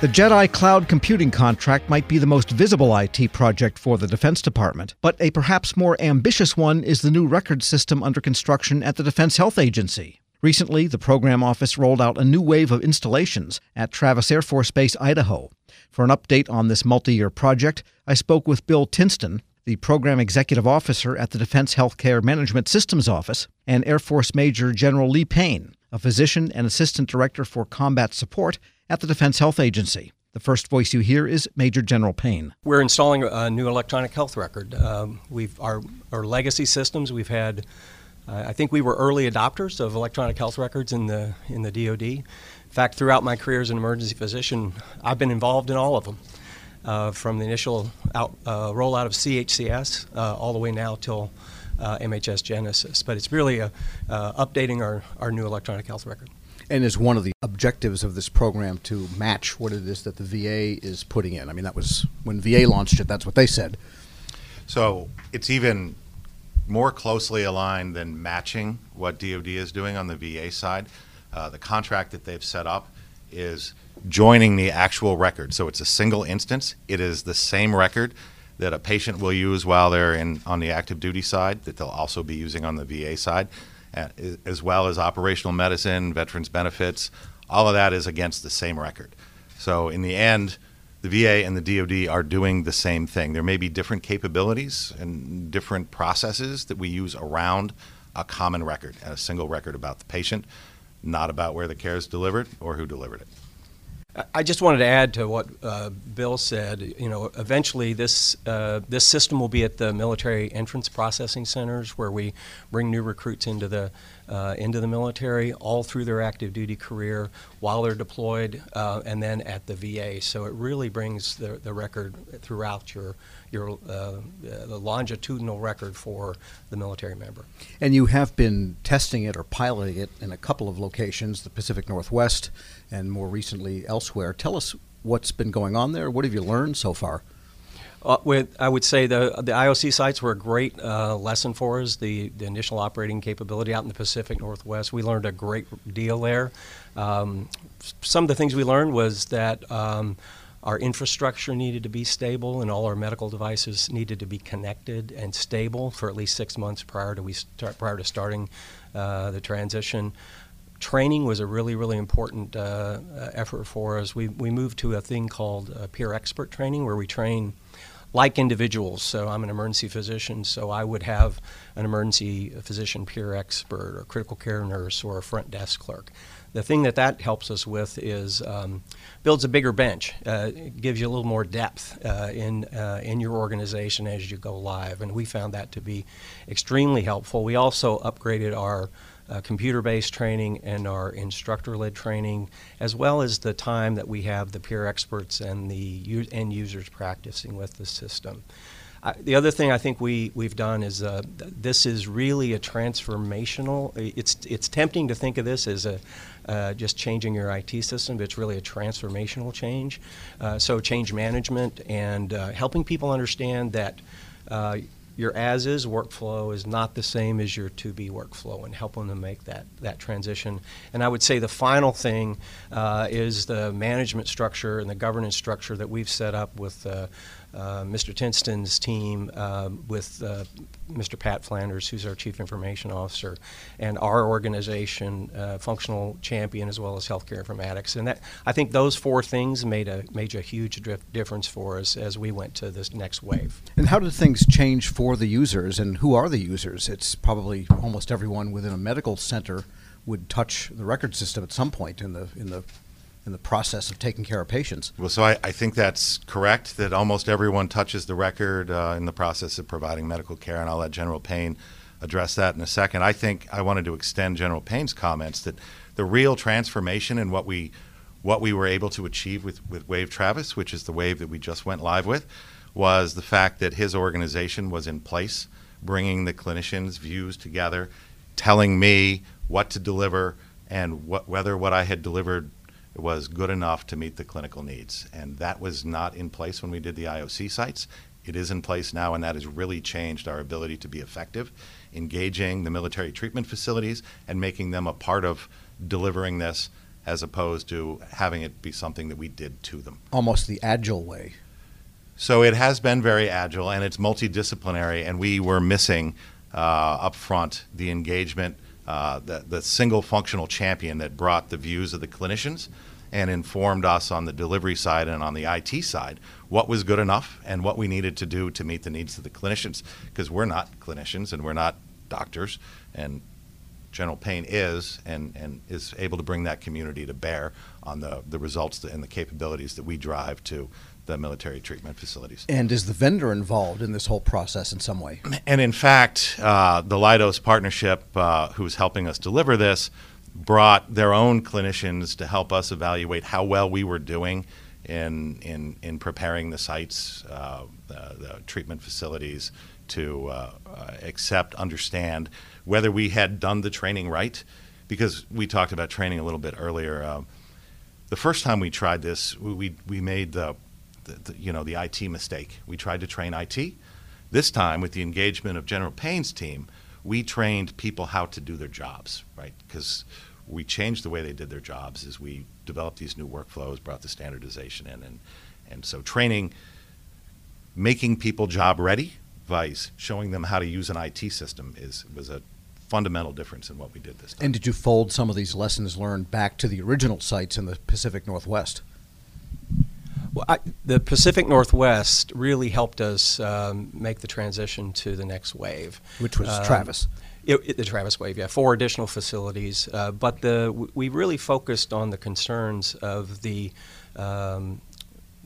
The JEDI Cloud Computing contract might be the most visible IT project for the Defense Department, but a perhaps more ambitious one is the new record system under construction at the Defense Health Agency. Recently, the program office rolled out a new wave of installations at Travis Air Force Base, Idaho. For an update on this multi year project, I spoke with Bill Tinston, the Program Executive Officer at the Defense Healthcare Management Systems Office, and Air Force Major General Lee Payne, a physician and Assistant Director for Combat Support at the Defense Health Agency. The first voice you hear is Major General Payne. We're installing a new electronic health record. Um, we've our, our legacy systems. We've had, uh, I think we were early adopters of electronic health records in the in the DoD. In fact, throughout my career as an emergency physician, I've been involved in all of them, uh, from the initial out, uh, rollout of CHCS uh, all the way now till uh, MHS Genesis. But it's really a, uh, updating our, our new electronic health record and is one of the objectives of this program to match what it is that the VA is putting in. I mean, that was when VA launched it, that's what they said. So it's even more closely aligned than matching what DoD is doing on the VA side. Uh, the contract that they've set up is joining the actual record. So it's a single instance. It is the same record that a patient will use while they're in on the active duty side that they'll also be using on the VA side as well as operational medicine, veterans benefits. All of that is against the same record. So in the end, the VA and the DoD are doing the same thing. There may be different capabilities and different processes that we use around a common record, a single record about the patient, not about where the care is delivered or who delivered it. I just wanted to add to what uh, Bill said. You know, eventually this uh, this system will be at the military entrance processing centers where we bring new recruits into the uh, into the military all through their active duty career while they're deployed, uh, and then at the VA. So it really brings the, the record throughout your your uh, the longitudinal record for the military member. And you have been testing it or piloting it in a couple of locations, the Pacific Northwest, and more recently elsewhere. Tell us what's been going on there. What have you learned so far? Uh, with, I would say the the IOC sites were a great uh, lesson for us. The, the initial operating capability out in the Pacific Northwest, we learned a great deal there. Um, some of the things we learned was that um, our infrastructure needed to be stable, and all our medical devices needed to be connected and stable for at least six months prior to we start, prior to starting uh, the transition training was a really, really important uh, effort for us. We, we moved to a thing called uh, peer expert training where we train like individuals. So I'm an emergency physician, so I would have an emergency physician peer expert or critical care nurse or a front desk clerk. The thing that that helps us with is um, builds a bigger bench. Uh, gives you a little more depth uh, in uh, in your organization as you go live, and we found that to be extremely helpful. We also upgraded our uh, computer-based training and our instructor-led training, as well as the time that we have the peer experts and the u- end users practicing with the system. Uh, the other thing I think we, we've done is uh, th- this is really a transformational. It's it's tempting to think of this as a uh, just changing your IT system, but it's really a transformational change. Uh, so change management and uh, helping people understand that uh, your as is workflow is not the same as your to be workflow and helping them make that, that transition. And I would say the final thing uh, is the management structure and the governance structure that we've set up with uh, Mr. Tinston's team um, with uh, Mr. Pat Flanders, who's our Chief Information Officer, and our organization, uh, Functional Champion, as well as Healthcare Informatics. And that I think those four things made a made a huge difference for us as we went to this next wave. And how did things change for the users, and who are the users? It's probably almost everyone within a medical center would touch the record system at some point in the in the in the process of taking care of patients. Well, so I, I think that's correct that almost everyone touches the record uh, in the process of providing medical care, and I'll let General Payne address that in a second. I think I wanted to extend General Payne's comments that the real transformation in what we what we were able to achieve with, with Wave Travis, which is the wave that we just went live with, was the fact that his organization was in place, bringing the clinicians' views together, telling me what to deliver and what, whether what I had delivered was good enough to meet the clinical needs. And that was not in place when we did the IOC sites. It is in place now, and that has really changed our ability to be effective, engaging the military treatment facilities and making them a part of delivering this as opposed to having it be something that we did to them. Almost the agile way. So it has been very agile and it's multidisciplinary, and we were missing uh, up front the engagement, uh, the, the single functional champion that brought the views of the clinicians and informed us on the delivery side and on the IT side what was good enough and what we needed to do to meet the needs of the clinicians because we're not clinicians and we're not doctors and General Payne is and, and is able to bring that community to bear on the, the results and the capabilities that we drive to the military treatment facilities. And is the vendor involved in this whole process in some way? And in fact, uh, the Leidos partnership, uh, who's helping us deliver this, brought their own clinicians to help us evaluate how well we were doing in in, in preparing the sites, uh, the, the, treatment facilities to uh, uh, accept, understand whether we had done the training right. Because we talked about training a little bit earlier. Uh, the first time we tried this, we, we made the, the, the, you know the IT mistake. We tried to train IT. This time, with the engagement of General Payne's team, we trained people how to do their jobs, right? Because we changed the way they did their jobs as we developed these new workflows, brought the standardization in, and and so training, making people job ready, vice showing them how to use an IT system is was a fundamental difference in what we did this time. And did you fold some of these lessons learned back to the original sites in the Pacific Northwest? Well, I, the Pacific Northwest really helped us um, make the transition to the next wave, which was um, Travis. It, it, the Travis Wave, yeah, four additional facilities. Uh, but the we really focused on the concerns of the um,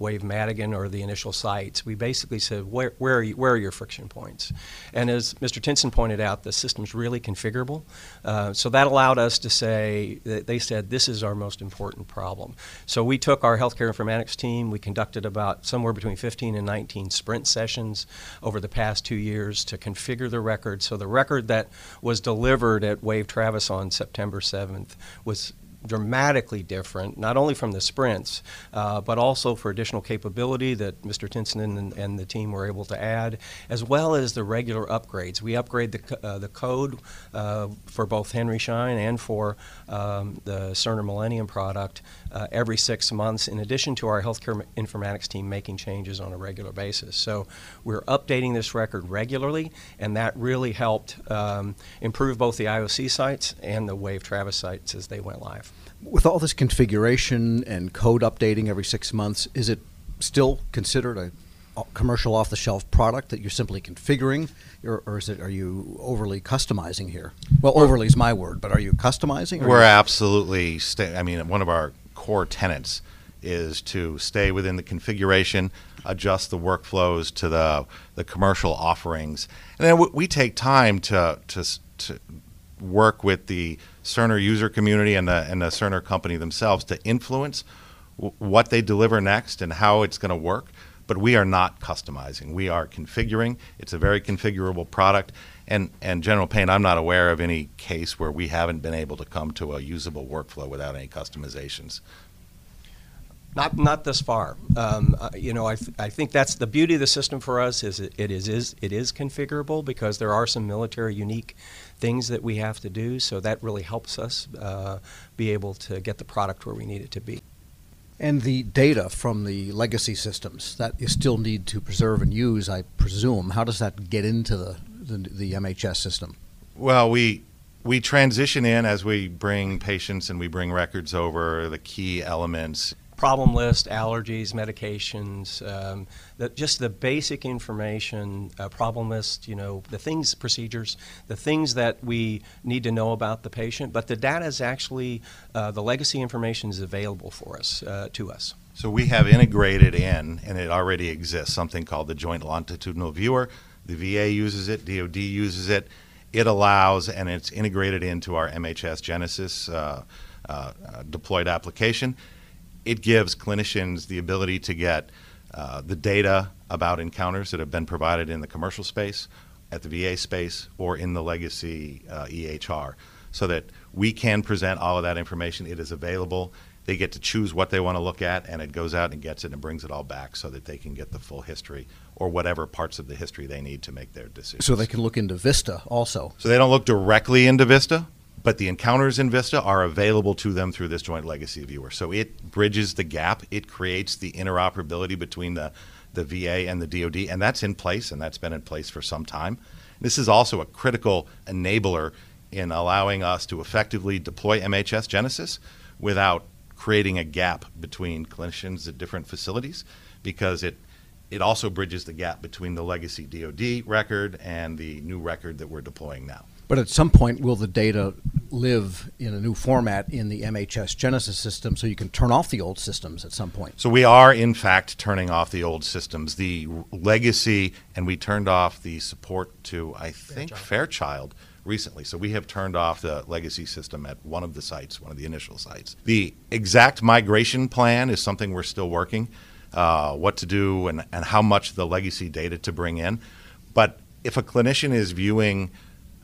Wave Madigan or the initial sites, we basically said, where, where, are, you, where are your friction points? And as Mr. Tinston pointed out, the system's really configurable. Uh, so that allowed us to say, that they said, this is our most important problem. So we took our healthcare informatics team, we conducted about somewhere between 15 and 19 sprint sessions over the past two years to configure the record. So the record that was delivered at Wave Travis on September 7th was dramatically different, not only from the sprints, uh, but also for additional capability that Mr. Tinston and, and, the team were able to add, as well as the regular upgrades. We upgrade the, uh, the code uh, for both Henry Schein and for um, the Cerner Millennium product uh, every six months, in addition to our healthcare informatics team making changes on a regular basis. So we're updating this record regularly, and that really helped um, improve both the IOC sites and the Wave Travis sites as they went live. With all this configuration and code updating every six months, is it still considered a commercial off-the-shelf product that you're simply configuring, or, or, is it are you overly customizing here? Well, overly is my word, but are you customizing? We're absolutely. I mean, one of our core tenets is to stay within the configuration, adjust the workflows to the the commercial offerings, and then we take time to to, to work with the Cerner user community and the and the Cerner company themselves to influence w- what they deliver next and how it's going to work. But we are not customizing. We are configuring. It's a very configurable product. And, and General Payne, I'm not aware of any case where we haven't been able to come to a usable workflow without any customizations. Not, not this far. Um, uh, you know, I, th- I think that's the beauty of the system for us is it, it is, is it is configurable because there are some military unique things that we have to do. So that really helps us uh, be able to get the product where we need it to be. And the data from the legacy systems that you still need to preserve and use, I presume, how does that get into the, the, the MHS system? Well, we we transition in as we bring patients and we bring records over the key elements problem list, allergies, medications, um, the, just the basic information, uh, problem list, you know, the things, procedures, the things that we need to know about the patient. But the data is actually, uh, the legacy information is available for us, uh, to us. So we have integrated in, and it already exists, something called the Joint Longitudinal Viewer. The VA uses it, DoD uses it. It allows, and it's integrated into our MHS Genesis uh, uh, deployed application it gives clinicians the ability to get uh, the data about encounters that have been provided in the commercial space, at the VA space, or in the legacy uh, EHR, so that we can present all of that information. It is available. They get to choose what they want to look at, and it goes out and gets it and brings it all back so that they can get the full history or whatever parts of the history they need to make their decision. So they can look into Vista also. So they don't look directly into Vista, but the encounters in Vista are available to them through this joint legacy viewer. So it bridges the gap. It creates the interoperability between the, the VA and the DoD, and that's in place, and that's been in place for some time. This is also a critical enabler in allowing us to effectively deploy MHS Genesis without creating a gap between clinicians at different facilities because it it also bridges the gap between the legacy DoD record and the new record that we're deploying now. But at some point, will the data live in a new format in the MHS Genesis system so you can turn off the old systems at some point? So we are, in fact, turning off the old systems. The legacy, and we turned off the support to, I think, Fairchild, Fairchild recently. So we have turned off the legacy system at one of the sites, one of the initial sites. The exact migration plan is something we're still working uh, what to do and, and how much the legacy data to bring in. But if a clinician is viewing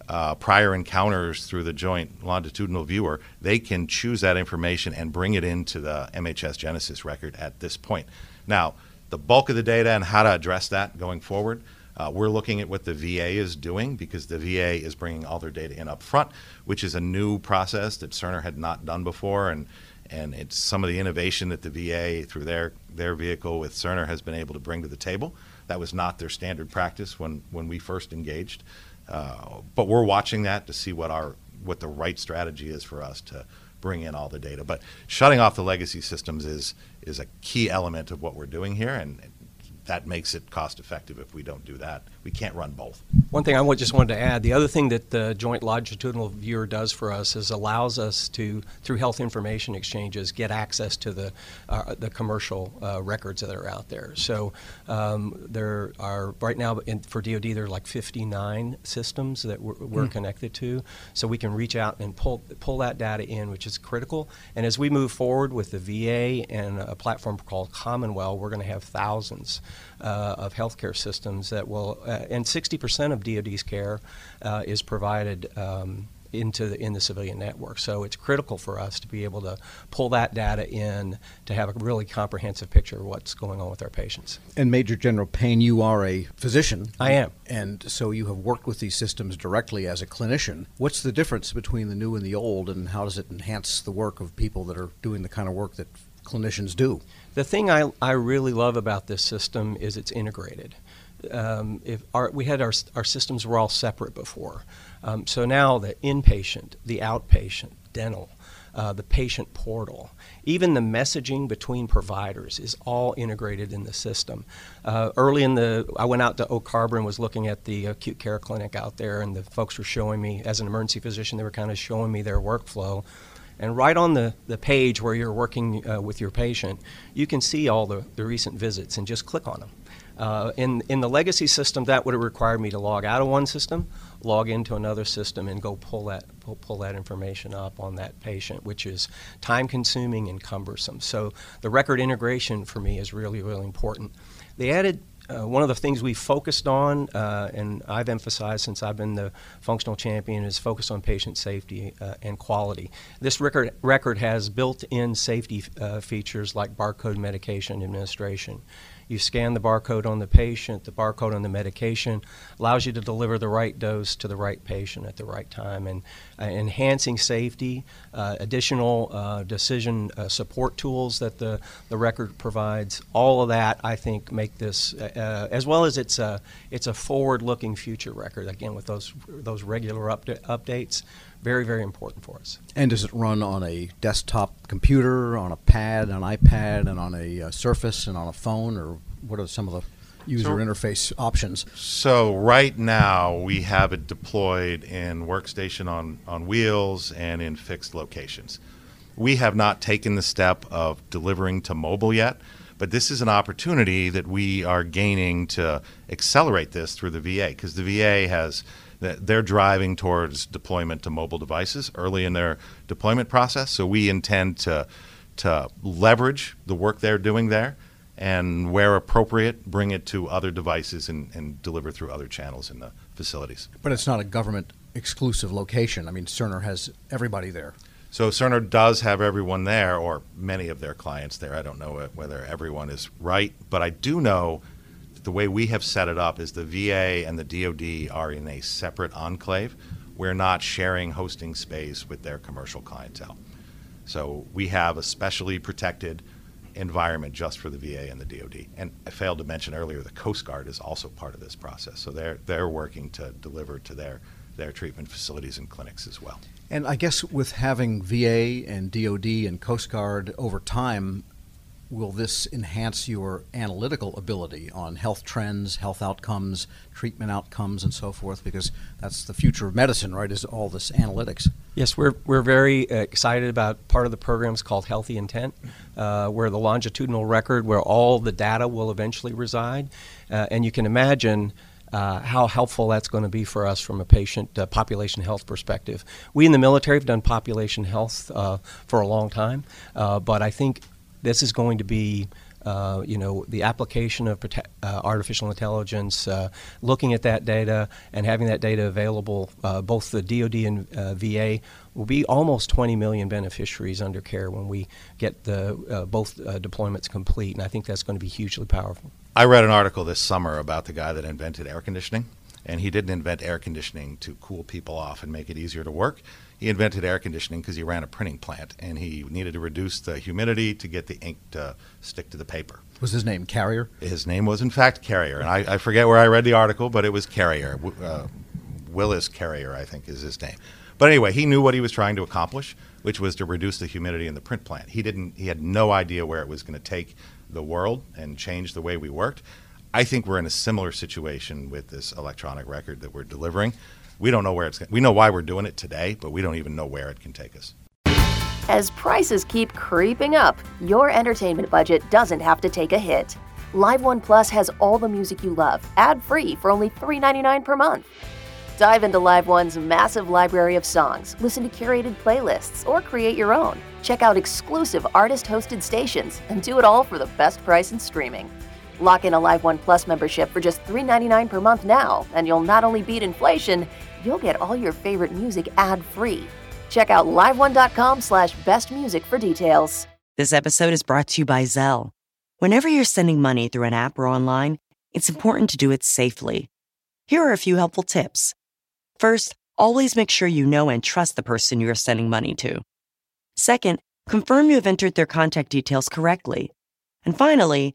uh, prior encounters through the joint longitudinal viewer, they can choose that information and bring it into the MHS Genesis record at this point. Now, the bulk of the data and how to address that going forward, uh, we're looking at what the VA is doing because the VA is bringing all their data in up front, which is a new process that Cerner had not done before. And and it's some of the innovation that the VA through their their vehicle with Cerner has been able to bring to the table. That was not their standard practice when when we first engaged, uh, but we're watching that to see what our what the right strategy is for us to bring in all the data. But shutting off the legacy systems is is a key element of what we're doing here, and that makes it cost effective if we don't do that. We can't run both. One thing I just wanted to add, the other thing that the Joint Longitudinal Viewer does for us is allows us to, through health information exchanges, get access to the, uh, the commercial uh, records that are out there. So um, there are, right now in, for DoD, there are like 59 systems that we're, we're mm. connected to. So we can reach out and pull, pull that data in, which is critical. And as we move forward with the VA and a platform called CommonWell, we're going to have thousands uh, of healthcare systems that will, uh, and 60% of DoD's care uh, is provided. Um, into the, in the civilian network. So it's critical for us to be able to pull that data in to have a really comprehensive picture of what's going on with our patients. And Major General Payne, you are a physician. I am. And so you have worked with these systems directly as a clinician. What's the difference between the new and the old, and how does it enhance the work of people that are doing the kind of work that clinicians do? The thing I, I really love about this system is it's integrated. Um, if our, we had our, our systems were all separate before. Um, so now the inpatient, the outpatient, dental, uh, the patient portal, even the messaging between providers is all integrated in the system. Uh, early in the, I went out to Oak Harbor and was looking at the acute care clinic out there, and the folks were showing me, as an emergency physician, they were kind of showing me their workflow. And right on the, the page where you're working uh, with your patient, you can see all the, the recent visits and just click on them. Uh, in, in the legacy system, that would have required me to log out of one system, log into another system, and go pull that, pull, pull that information up on that patient, which is time consuming and cumbersome. So the record integration for me is really, really important. They added uh, one of the things we focused on, uh, and I've emphasized since I've been the functional champion, is focus on patient safety uh, and quality. This record, record has built in safety uh, features like barcode medication administration. You scan the barcode on the patient, the barcode on the medication allows you to deliver the right dose to the right patient at the right time. And uh, enhancing safety, uh, additional uh, decision uh, support tools that the, the record provides, all of that I think make this, uh, uh, as well as it's a, it's a forward-looking future record, again with those, those regular upda- updates very, very important for us. And does it run on a desktop computer, on a pad, an iPad, and on a uh, Surface, and on a phone, or what are some of the user so, interface options? So right now we have it deployed in workstation on, on wheels and in fixed locations. We have not taken the step of delivering to mobile yet, but this is an opportunity that we are gaining to accelerate this through the VA because the VA has – they're driving towards deployment to mobile devices early in their deployment process. So we intend to to leverage the work they're doing there and where appropriate, bring it to other devices and, and deliver through other channels in the facilities. But it's not a government exclusive location. I mean, Cerner has everybody there. So Cerner does have everyone there, or many of their clients there. I don't know whether everyone is right, but I do know the way we have set it up is the VA and the DoD are in a separate enclave. we're not sharing hosting space with their commercial clientele. So we have a specially protected environment just for the VA and the DoD. And I failed to mention earlier, the Coast Guard is also part of this process. So they're they're working to deliver to their their treatment facilities and clinics as well. And I guess with having VA and DoD and Coast Guard over time, will this enhance your analytical ability on health trends, health outcomes, treatment outcomes, and so forth? Because that's the future of medicine, right? Is all this analytics. Yes, we're, we're very excited about part of the program is called HealtheIntent, uh, where the longitudinal record, where all the data will eventually reside. Uh, and you can imagine uh, how helpful that's going to be for us from a patient uh, population health perspective. We in the military have done population health uh, for a long time, uh, but I think this is going to be uh, you know, the application of prote- uh, artificial intelligence, uh, looking at that data and having that data available, uh, both the DoD and VA will be almost 20 million beneficiaries under care when we get the both deployments complete, and I think that's going to be hugely powerful. I read an article this summer about the guy that invented air conditioning, and he didn't invent air conditioning to cool people off and make it easier to work. He invented air conditioning because he ran a printing plant and he needed to reduce the humidity to get the ink to stick to the paper. Was his name Carrier? His name was, in fact, Carrier. And I, I forget where I read the article, but it was Carrier. Uh, Willis Carrier, I think, is his name. But anyway, he knew what he was trying to accomplish, which was to reduce the humidity in the print plant. He didn't. He had no idea where it was going to take the world and change the way we worked. I think we're in a similar situation with this electronic record that we're delivering. We don't know where it's. We know why we're doing it today, but we don't even know where it can take us. As prices keep creeping up, your entertainment budget doesn't have to take a hit. Live One Plus has all the music you love, ad free for only $3.99 per month. Dive into Live One's massive library of songs, listen to curated playlists, or create your own. Check out exclusive artist hosted stations and do it all for the best price in streaming. Lock in a Live One Plus membership for just $3.99 per month now, and you'll not only beat inflation, you'll get all your favorite music ad-free. Check out liveone.com slash bestmusic for details. This episode is brought to you by Zelle. Whenever you're sending money through an app or online, it's important to do it safely. Here are a few helpful tips. First, always make sure you know and trust the person you are sending money to. Second, confirm you have entered their contact details correctly. And finally,